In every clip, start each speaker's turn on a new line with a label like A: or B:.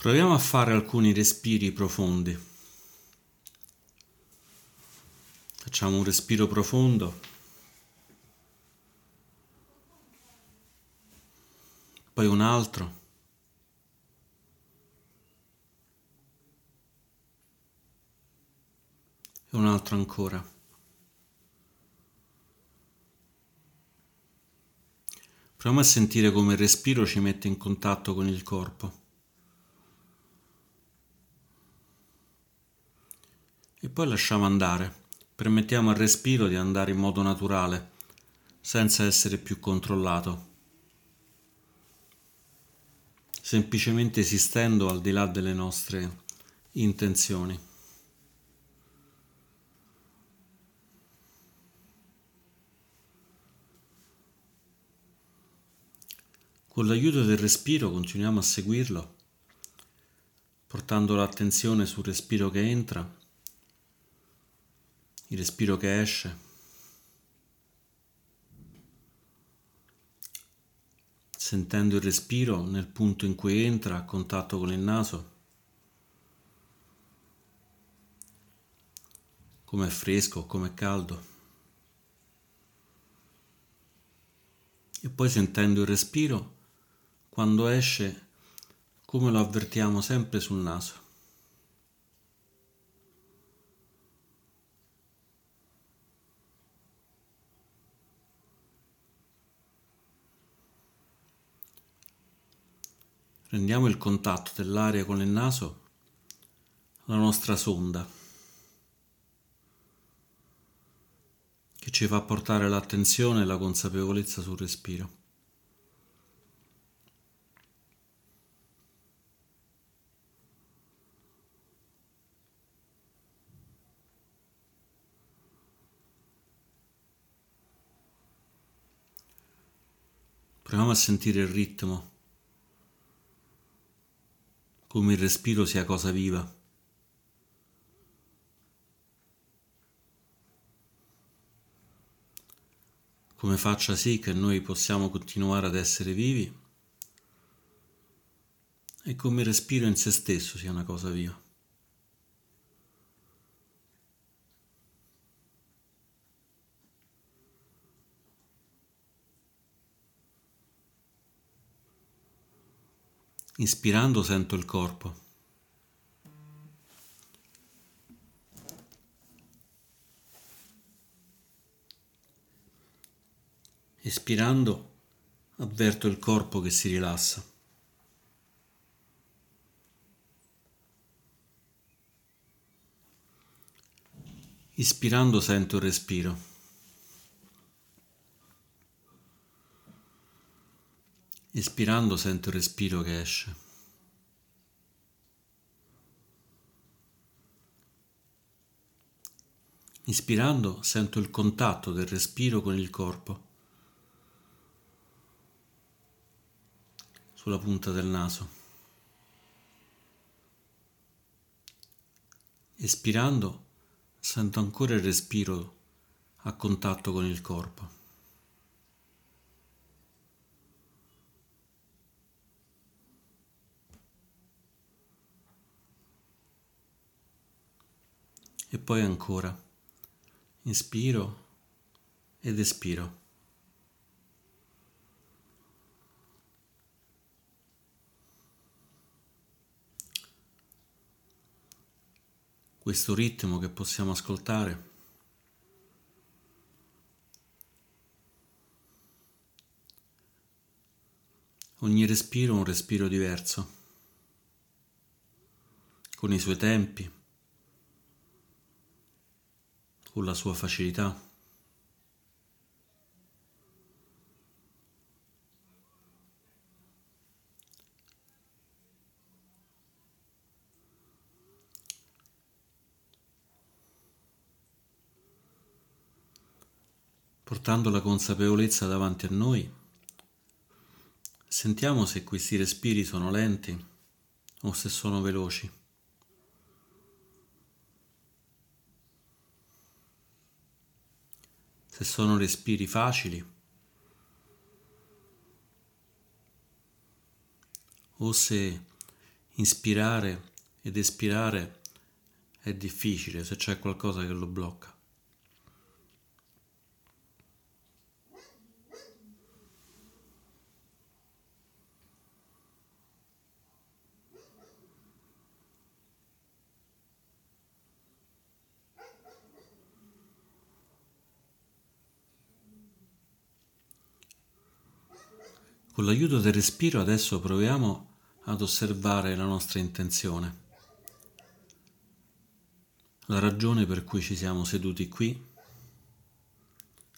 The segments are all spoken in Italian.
A: Proviamo a fare alcuni respiri profondi. Facciamo un respiro profondo. Poi un altro. E un altro ancora. Proviamo a sentire come il respiro ci mette in contatto con il corpo. E poi lasciamo andare. Permettiamo al respiro di andare in modo naturale, senza essere più controllato, semplicemente esistendo al di là delle nostre intenzioni. Con l'aiuto del respiro continuiamo a seguirlo, portando l'attenzione sul respiro che entra il respiro che esce. Sentendo il respiro nel punto in cui entra a contatto con il naso, come è fresco, come è caldo. E poi sentendo il respiro quando esce, come lo avvertiamo sempre sul naso. Rendiamo il contatto dell'aria con il naso la nostra sonda che ci fa portare l'attenzione e la consapevolezza sul respiro. Proviamo a sentire il ritmo come il respiro sia cosa viva. come faccia sì che noi possiamo continuare ad essere vivi e come il respiro in se stesso sia una cosa viva. Inspirando sento il corpo. Espirando avverto il corpo che si rilassa. Ispirando sento il respiro. Ispirando sento il respiro che esce. Ispirando sento il contatto del respiro con il corpo sulla punta del naso. Espirando sento ancora il respiro a contatto con il corpo. E poi ancora. Inspiro ed espiro. Questo ritmo che possiamo ascoltare Ogni respiro è un respiro diverso, con i suoi tempi, con la sua facilità. Portando la consapevolezza davanti a noi, sentiamo se questi respiri sono lenti o se sono veloci. Se sono respiri facili o se inspirare ed espirare è difficile se c'è qualcosa che lo blocca. Con l'aiuto del respiro adesso proviamo ad osservare la nostra intenzione, la ragione per cui ci siamo seduti qui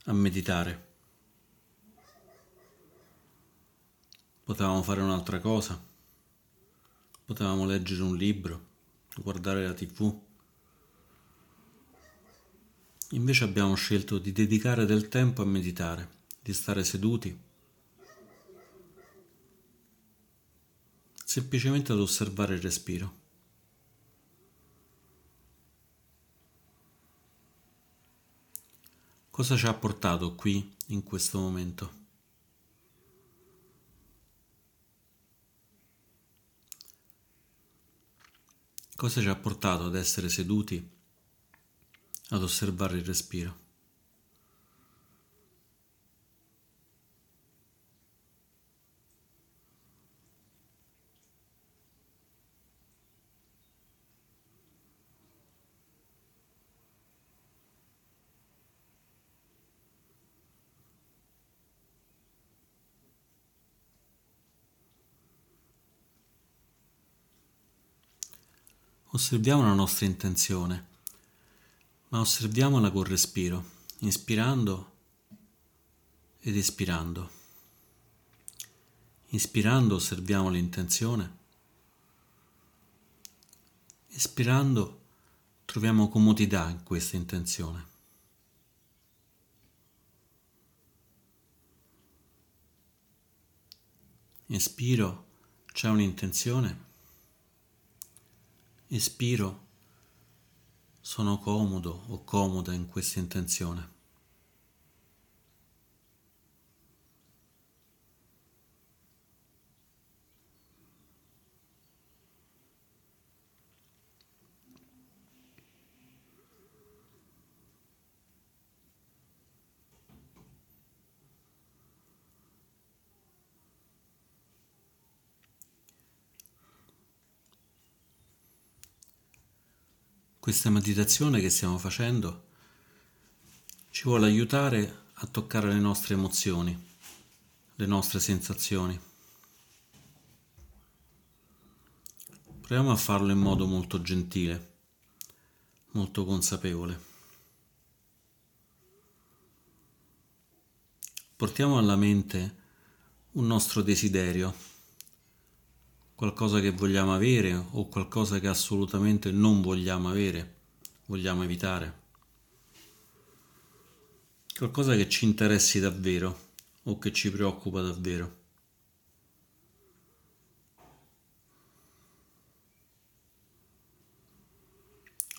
A: a meditare. Potevamo fare un'altra cosa, potevamo leggere un libro, guardare la tv. Invece abbiamo scelto di dedicare del tempo a meditare, di stare seduti semplicemente ad osservare il respiro. Cosa ci ha portato qui in questo momento? Cosa ci ha portato ad essere seduti ad osservare il respiro? Osserviamo la nostra intenzione, ma osserviamola col respiro, inspirando ed espirando. Inspirando osserviamo l'intenzione, espirando troviamo comodità in questa intenzione. Inspiro, c'è un'intenzione espiro, sono comodo o comoda in questa intenzione. Questa meditazione che stiamo facendo ci vuole aiutare a toccare le nostre emozioni, le nostre sensazioni. Proviamo a farlo in modo molto gentile, molto consapevole. Portiamo alla mente un nostro desiderio qualcosa che vogliamo avere o qualcosa che assolutamente non vogliamo avere, vogliamo evitare. Qualcosa che ci interessi davvero o che ci preoccupa davvero.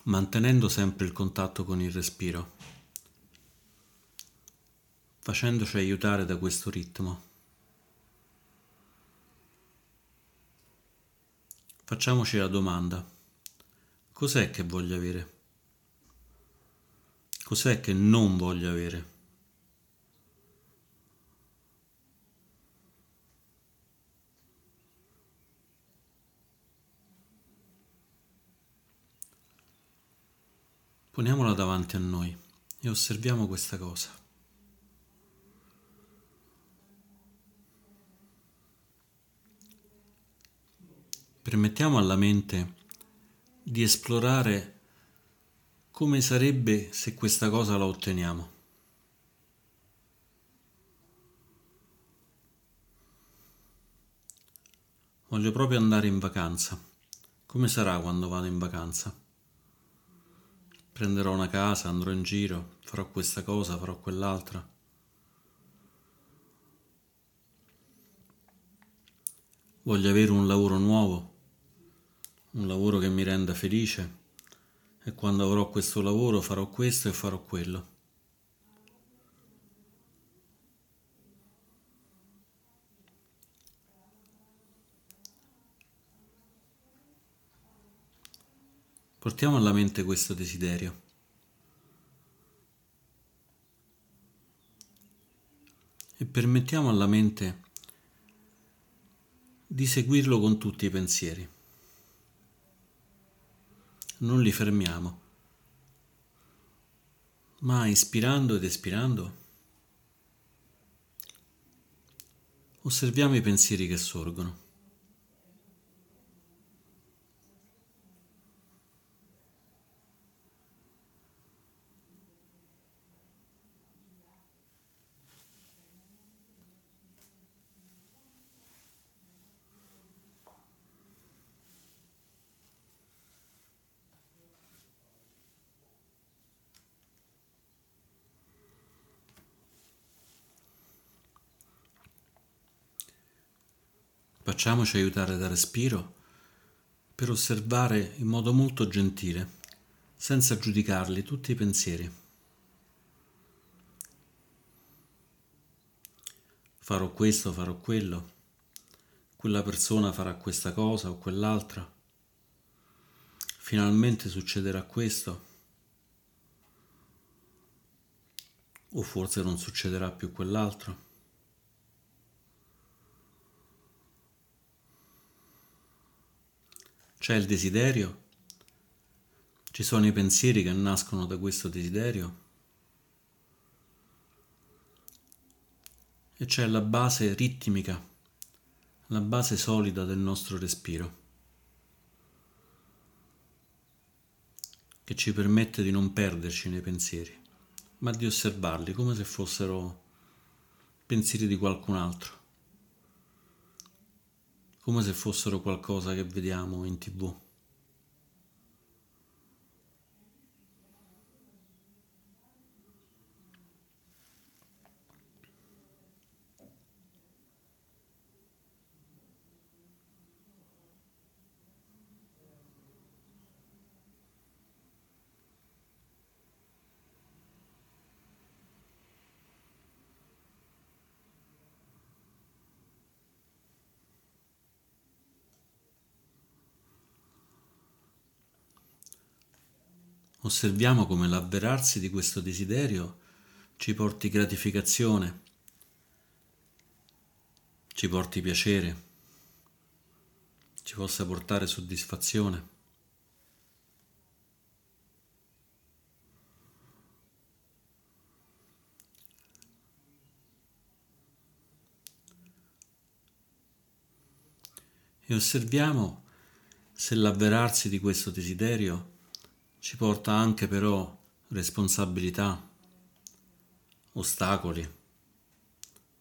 A: mantenendo sempre il contatto con il respiro, facendoci aiutare da questo ritmo. Facciamoci la domanda, cos'è che voglio avere? Cos'è che non voglio avere? Poniamola davanti a noi e osserviamo questa cosa. Permettiamo alla mente di esplorare come sarebbe se questa cosa la otteniamo. Voglio proprio andare in vacanza. Come sarà quando vado in vacanza? Prenderò una casa, andrò in giro, farò questa cosa, farò quell'altra. Voglio avere un lavoro nuovo un lavoro che mi renda felice e quando avrò questo lavoro farò questo e farò quello. Portiamo alla mente questo desiderio. E permettiamo alla mente di seguirlo con tutti i pensieri. Non li fermiamo, ma ispirando ed espirando osserviamo i pensieri che sorgono. Facciamoci aiutare dal respiro per osservare in modo molto gentile, senza giudicarli, tutti i pensieri. Farò questo, farò quello, quella persona farà questa cosa o quell'altra, finalmente succederà questo, o forse non succederà più quell'altro. C'è il desiderio, ci sono i pensieri che nascono da questo desiderio? E c'è la base ritmica, la base solida del nostro respiro, che ci permette di non perderci nei pensieri, ma di osservarli come se fossero pensieri di qualcun altro come se fossero qualcosa che vediamo in tv. Osserviamo come l'avverarsi di questo desiderio ci porti gratificazione, ci porti piacere, ci possa portare soddisfazione. E osserviamo se l'avverarsi di questo desiderio ci porta anche però responsabilità, ostacoli,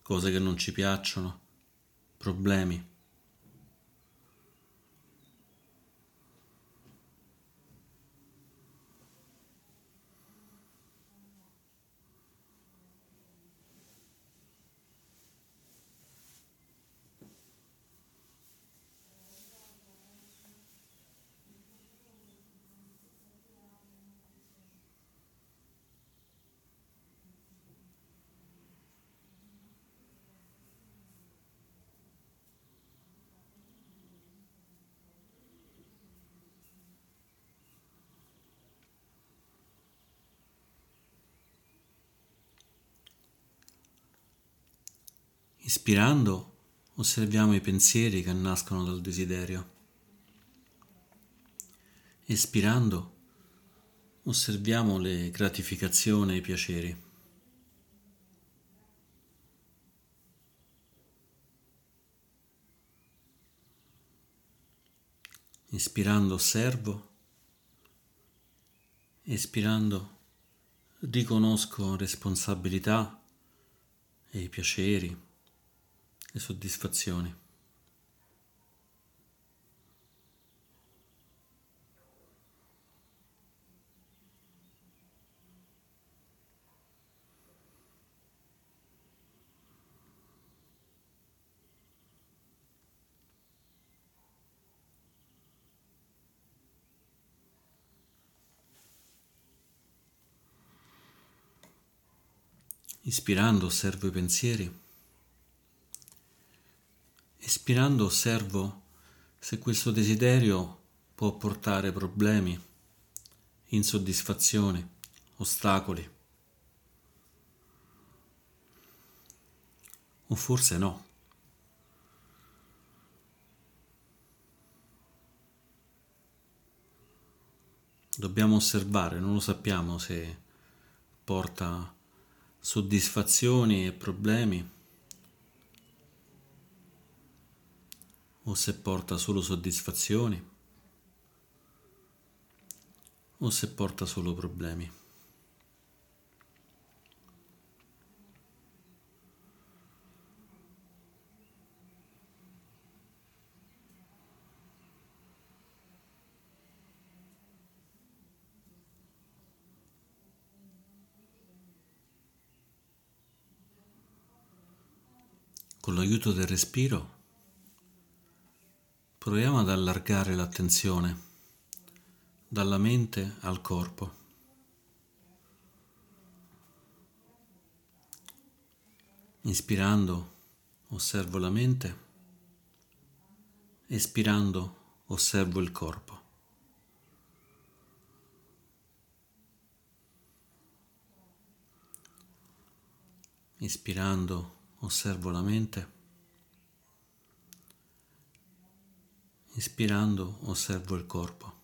A: cose che non ci piacciono, problemi. Ispirando osserviamo i pensieri che nascono dal desiderio. Espirando osserviamo le gratificazioni e i piaceri. Ispirando osservo, espirando riconosco responsabilità e i piaceri le soddisfazioni. Ispirando osservo i pensieri. Espirando osservo se questo desiderio può portare problemi insoddisfazioni, ostacoli. O forse no. Dobbiamo osservare, non lo sappiamo se porta soddisfazioni e problemi o se porta solo soddisfazioni o se porta solo problemi. Con l'aiuto del respiro proviamo ad allargare l'attenzione dalla mente al corpo. Inspirando osservo la mente, espirando osservo il corpo. Ispirando osservo la mente, ispirando osservo il corpo.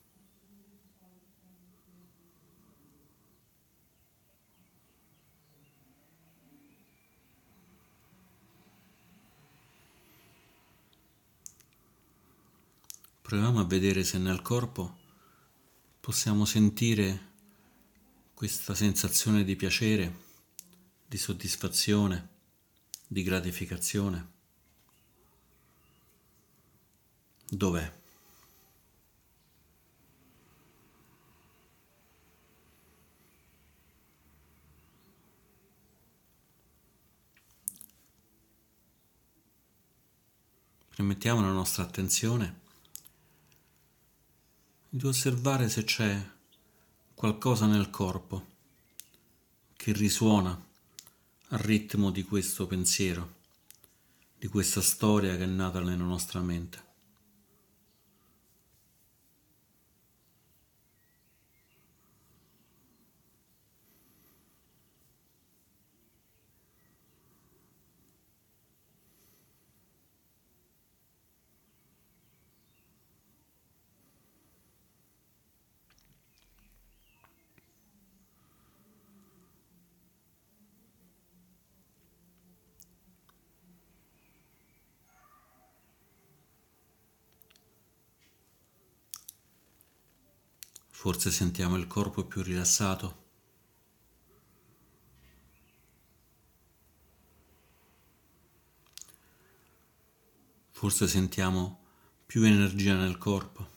A: Proviamo a vedere se nel corpo possiamo sentire questa sensazione di piacere, di soddisfazione di gratificazione? Dov'è? Rimettiamo la nostra attenzione di osservare se c'è qualcosa nel corpo che risuona al ritmo di questo pensiero, di questa storia che è nata nella nostra mente. Forse sentiamo il corpo più rilassato. Forse sentiamo più energia nel corpo.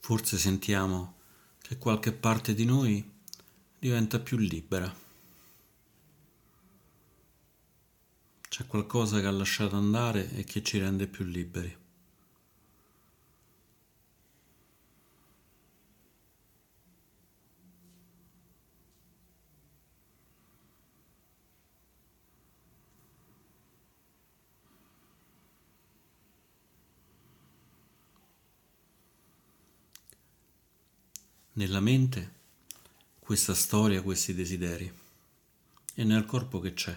A: Forse sentiamo che qualche parte di noi diventa più libera. C'è qualcosa che ha lasciato andare e che ci rende più liberi. Nella mente questa storia, questi desideri e nel corpo che c'è.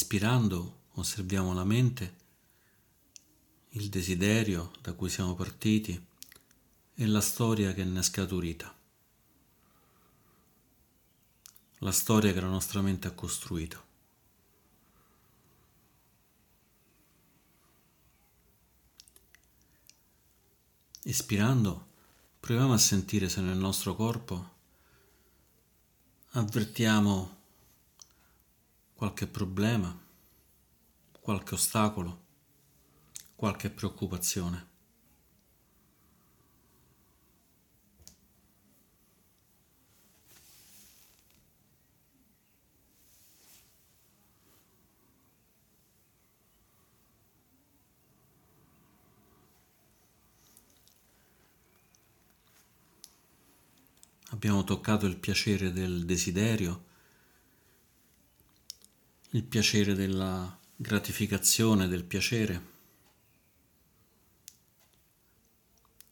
A: Inspirando osserviamo la mente, il desiderio da cui siamo partiti e la storia che ne è scaturita, la storia che la nostra mente ha costruito. Espirando proviamo a sentire se nel nostro corpo avvertiamo qualche problema, qualche ostacolo, qualche preoccupazione. Abbiamo toccato il piacere del desiderio, il piacere della gratificazione, del piacere.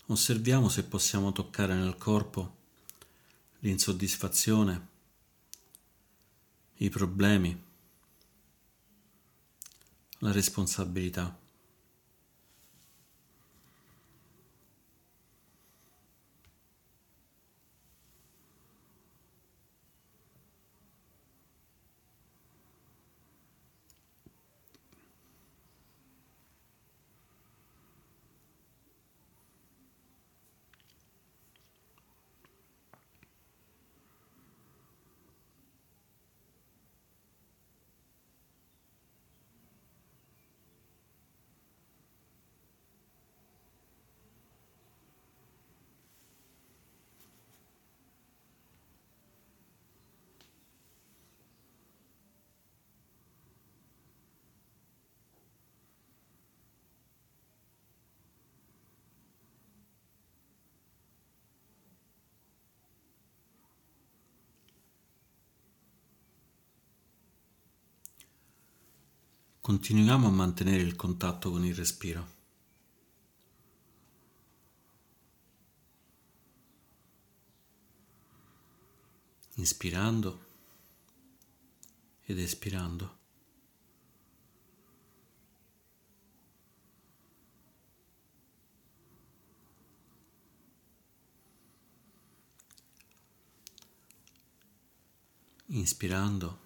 A: Osserviamo se possiamo toccare nel corpo l'insoddisfazione, i problemi, la responsabilità. Continuiamo a mantenere il contatto con il respiro. Inspirando ed espirando. Inspirando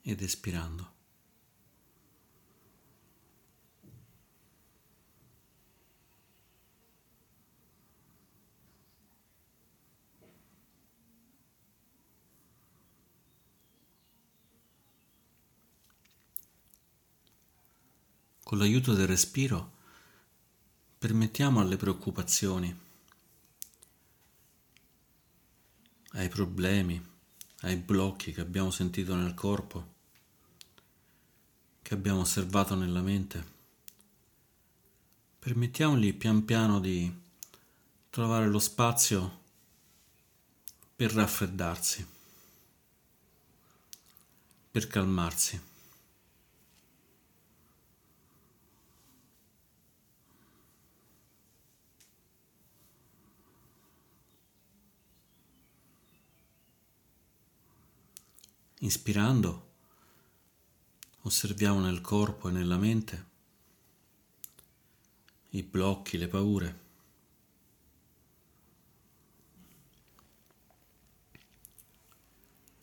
A: ed espirando. Con l'aiuto del respiro permettiamo alle preoccupazioni, ai problemi, ai blocchi che abbiamo sentito nel corpo, che abbiamo osservato nella mente, permettiamogli pian piano di trovare lo spazio per raffreddarsi, per calmarsi. Inspirando, osserviamo nel corpo e nella mente i blocchi, le paure.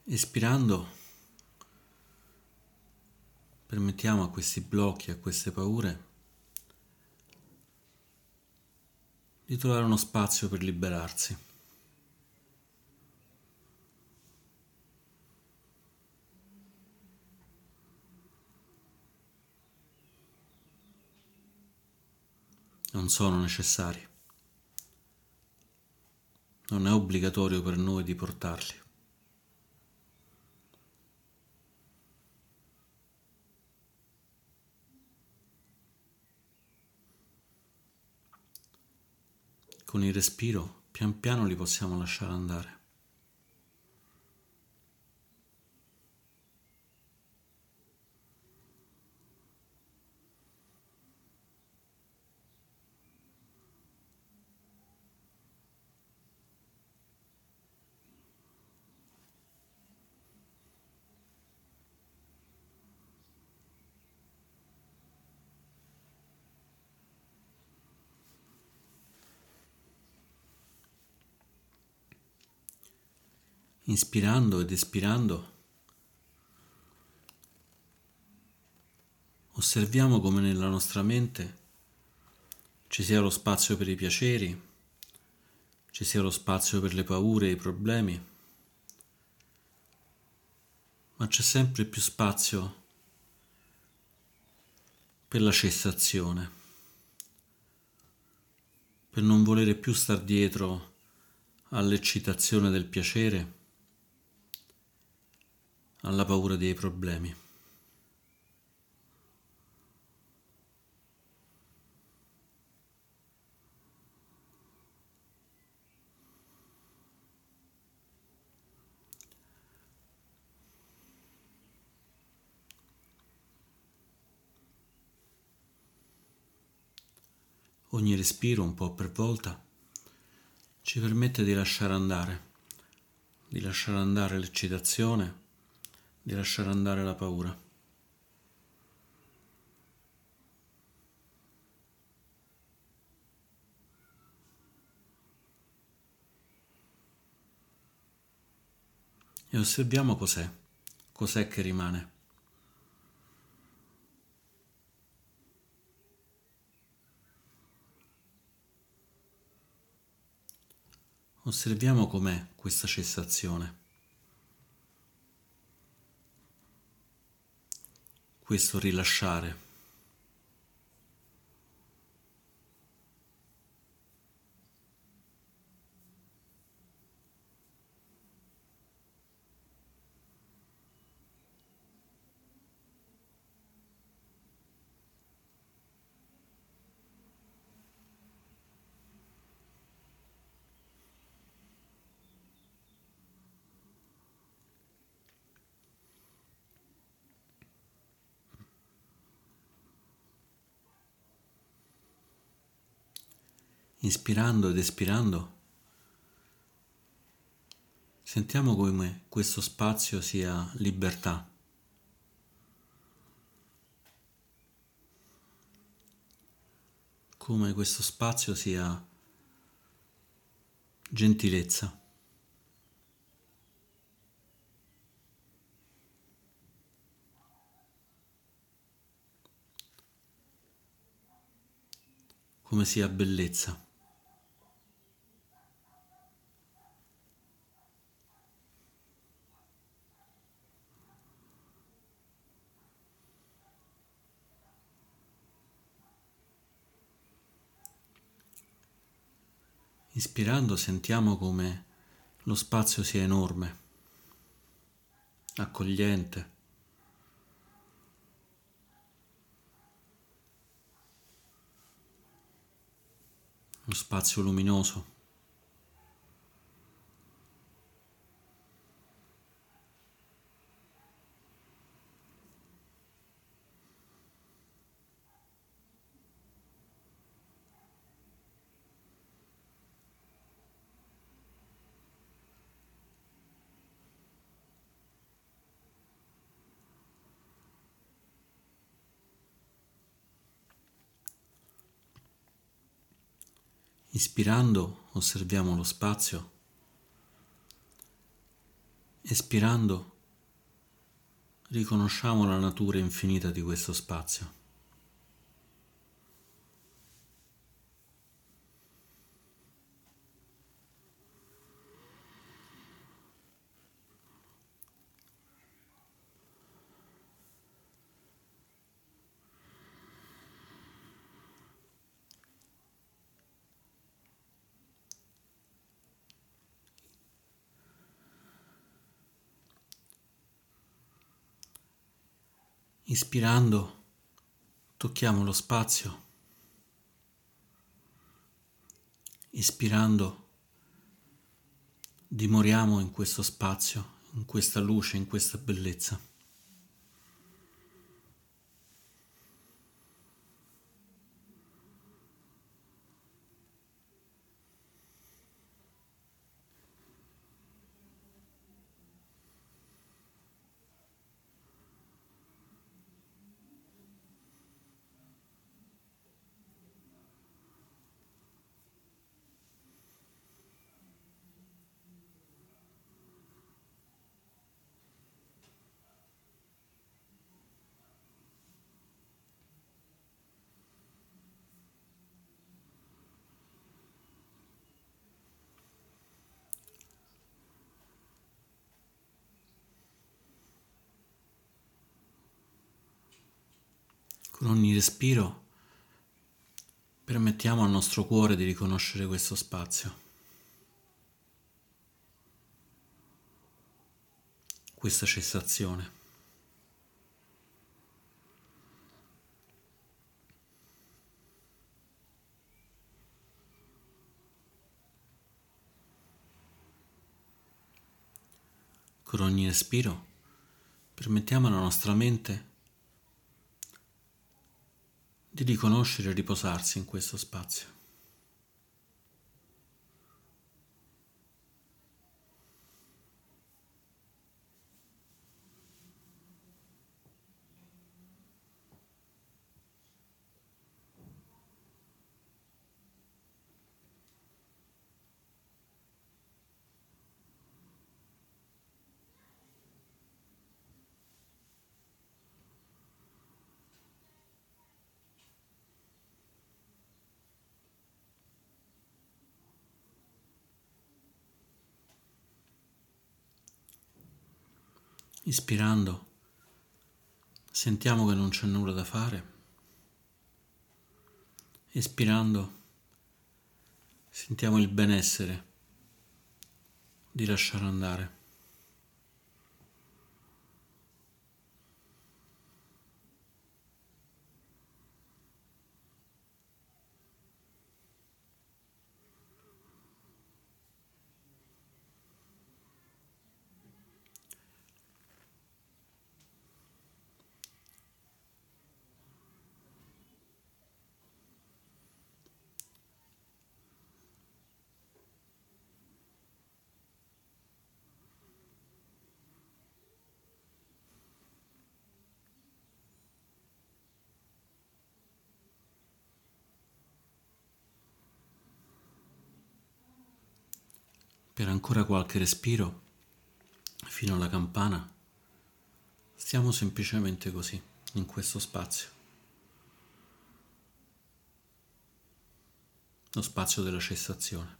A: Espirando, permettiamo a questi blocchi, a queste paure, di trovare uno spazio per liberarsi. Non sono necessari. Non è obbligatorio per noi di portarli. Con il respiro pian piano li possiamo lasciare andare. Inspirando ed espirando, osserviamo come nella nostra mente ci sia lo spazio per i piaceri, ci sia lo spazio per le paure e i problemi, ma c'è sempre più spazio per la cessazione, per non volere più star dietro all'eccitazione del piacere, alla paura dei problemi. Ogni respiro, un po' per volta, ci permette di lasciare andare, di lasciare andare l'eccitazione, di lasciare andare la paura. E osserviamo cos'è, cos'è che rimane. Osserviamo com'è questa cessazione, questo rilasciare. Inspirando ed espirando, sentiamo come questo spazio sia libertà. Come questo spazio sia gentilezza. come sia bellezza. Ispirando sentiamo come lo spazio sia enorme, accogliente. Lo spazio luminoso. Ispirando osserviamo lo spazio, espirando riconosciamo la natura infinita di questo spazio. Ispirando, tocchiamo lo spazio. Ispirando, dimoriamo in questo spazio, in questa luce, in questa bellezza. Con ogni respiro permettiamo al nostro cuore di riconoscere questo spazio, questa cessazione. Con ogni respiro permettiamo alla nostra mente di riconoscere e riposarsi in questo spazio. Ispirando, sentiamo che non c'è nulla da fare. Espirando, sentiamo il benessere di lasciare andare. Per ancora qualche respiro, fino alla campana, stiamo semplicemente così, in questo spazio. Lo spazio della cessazione.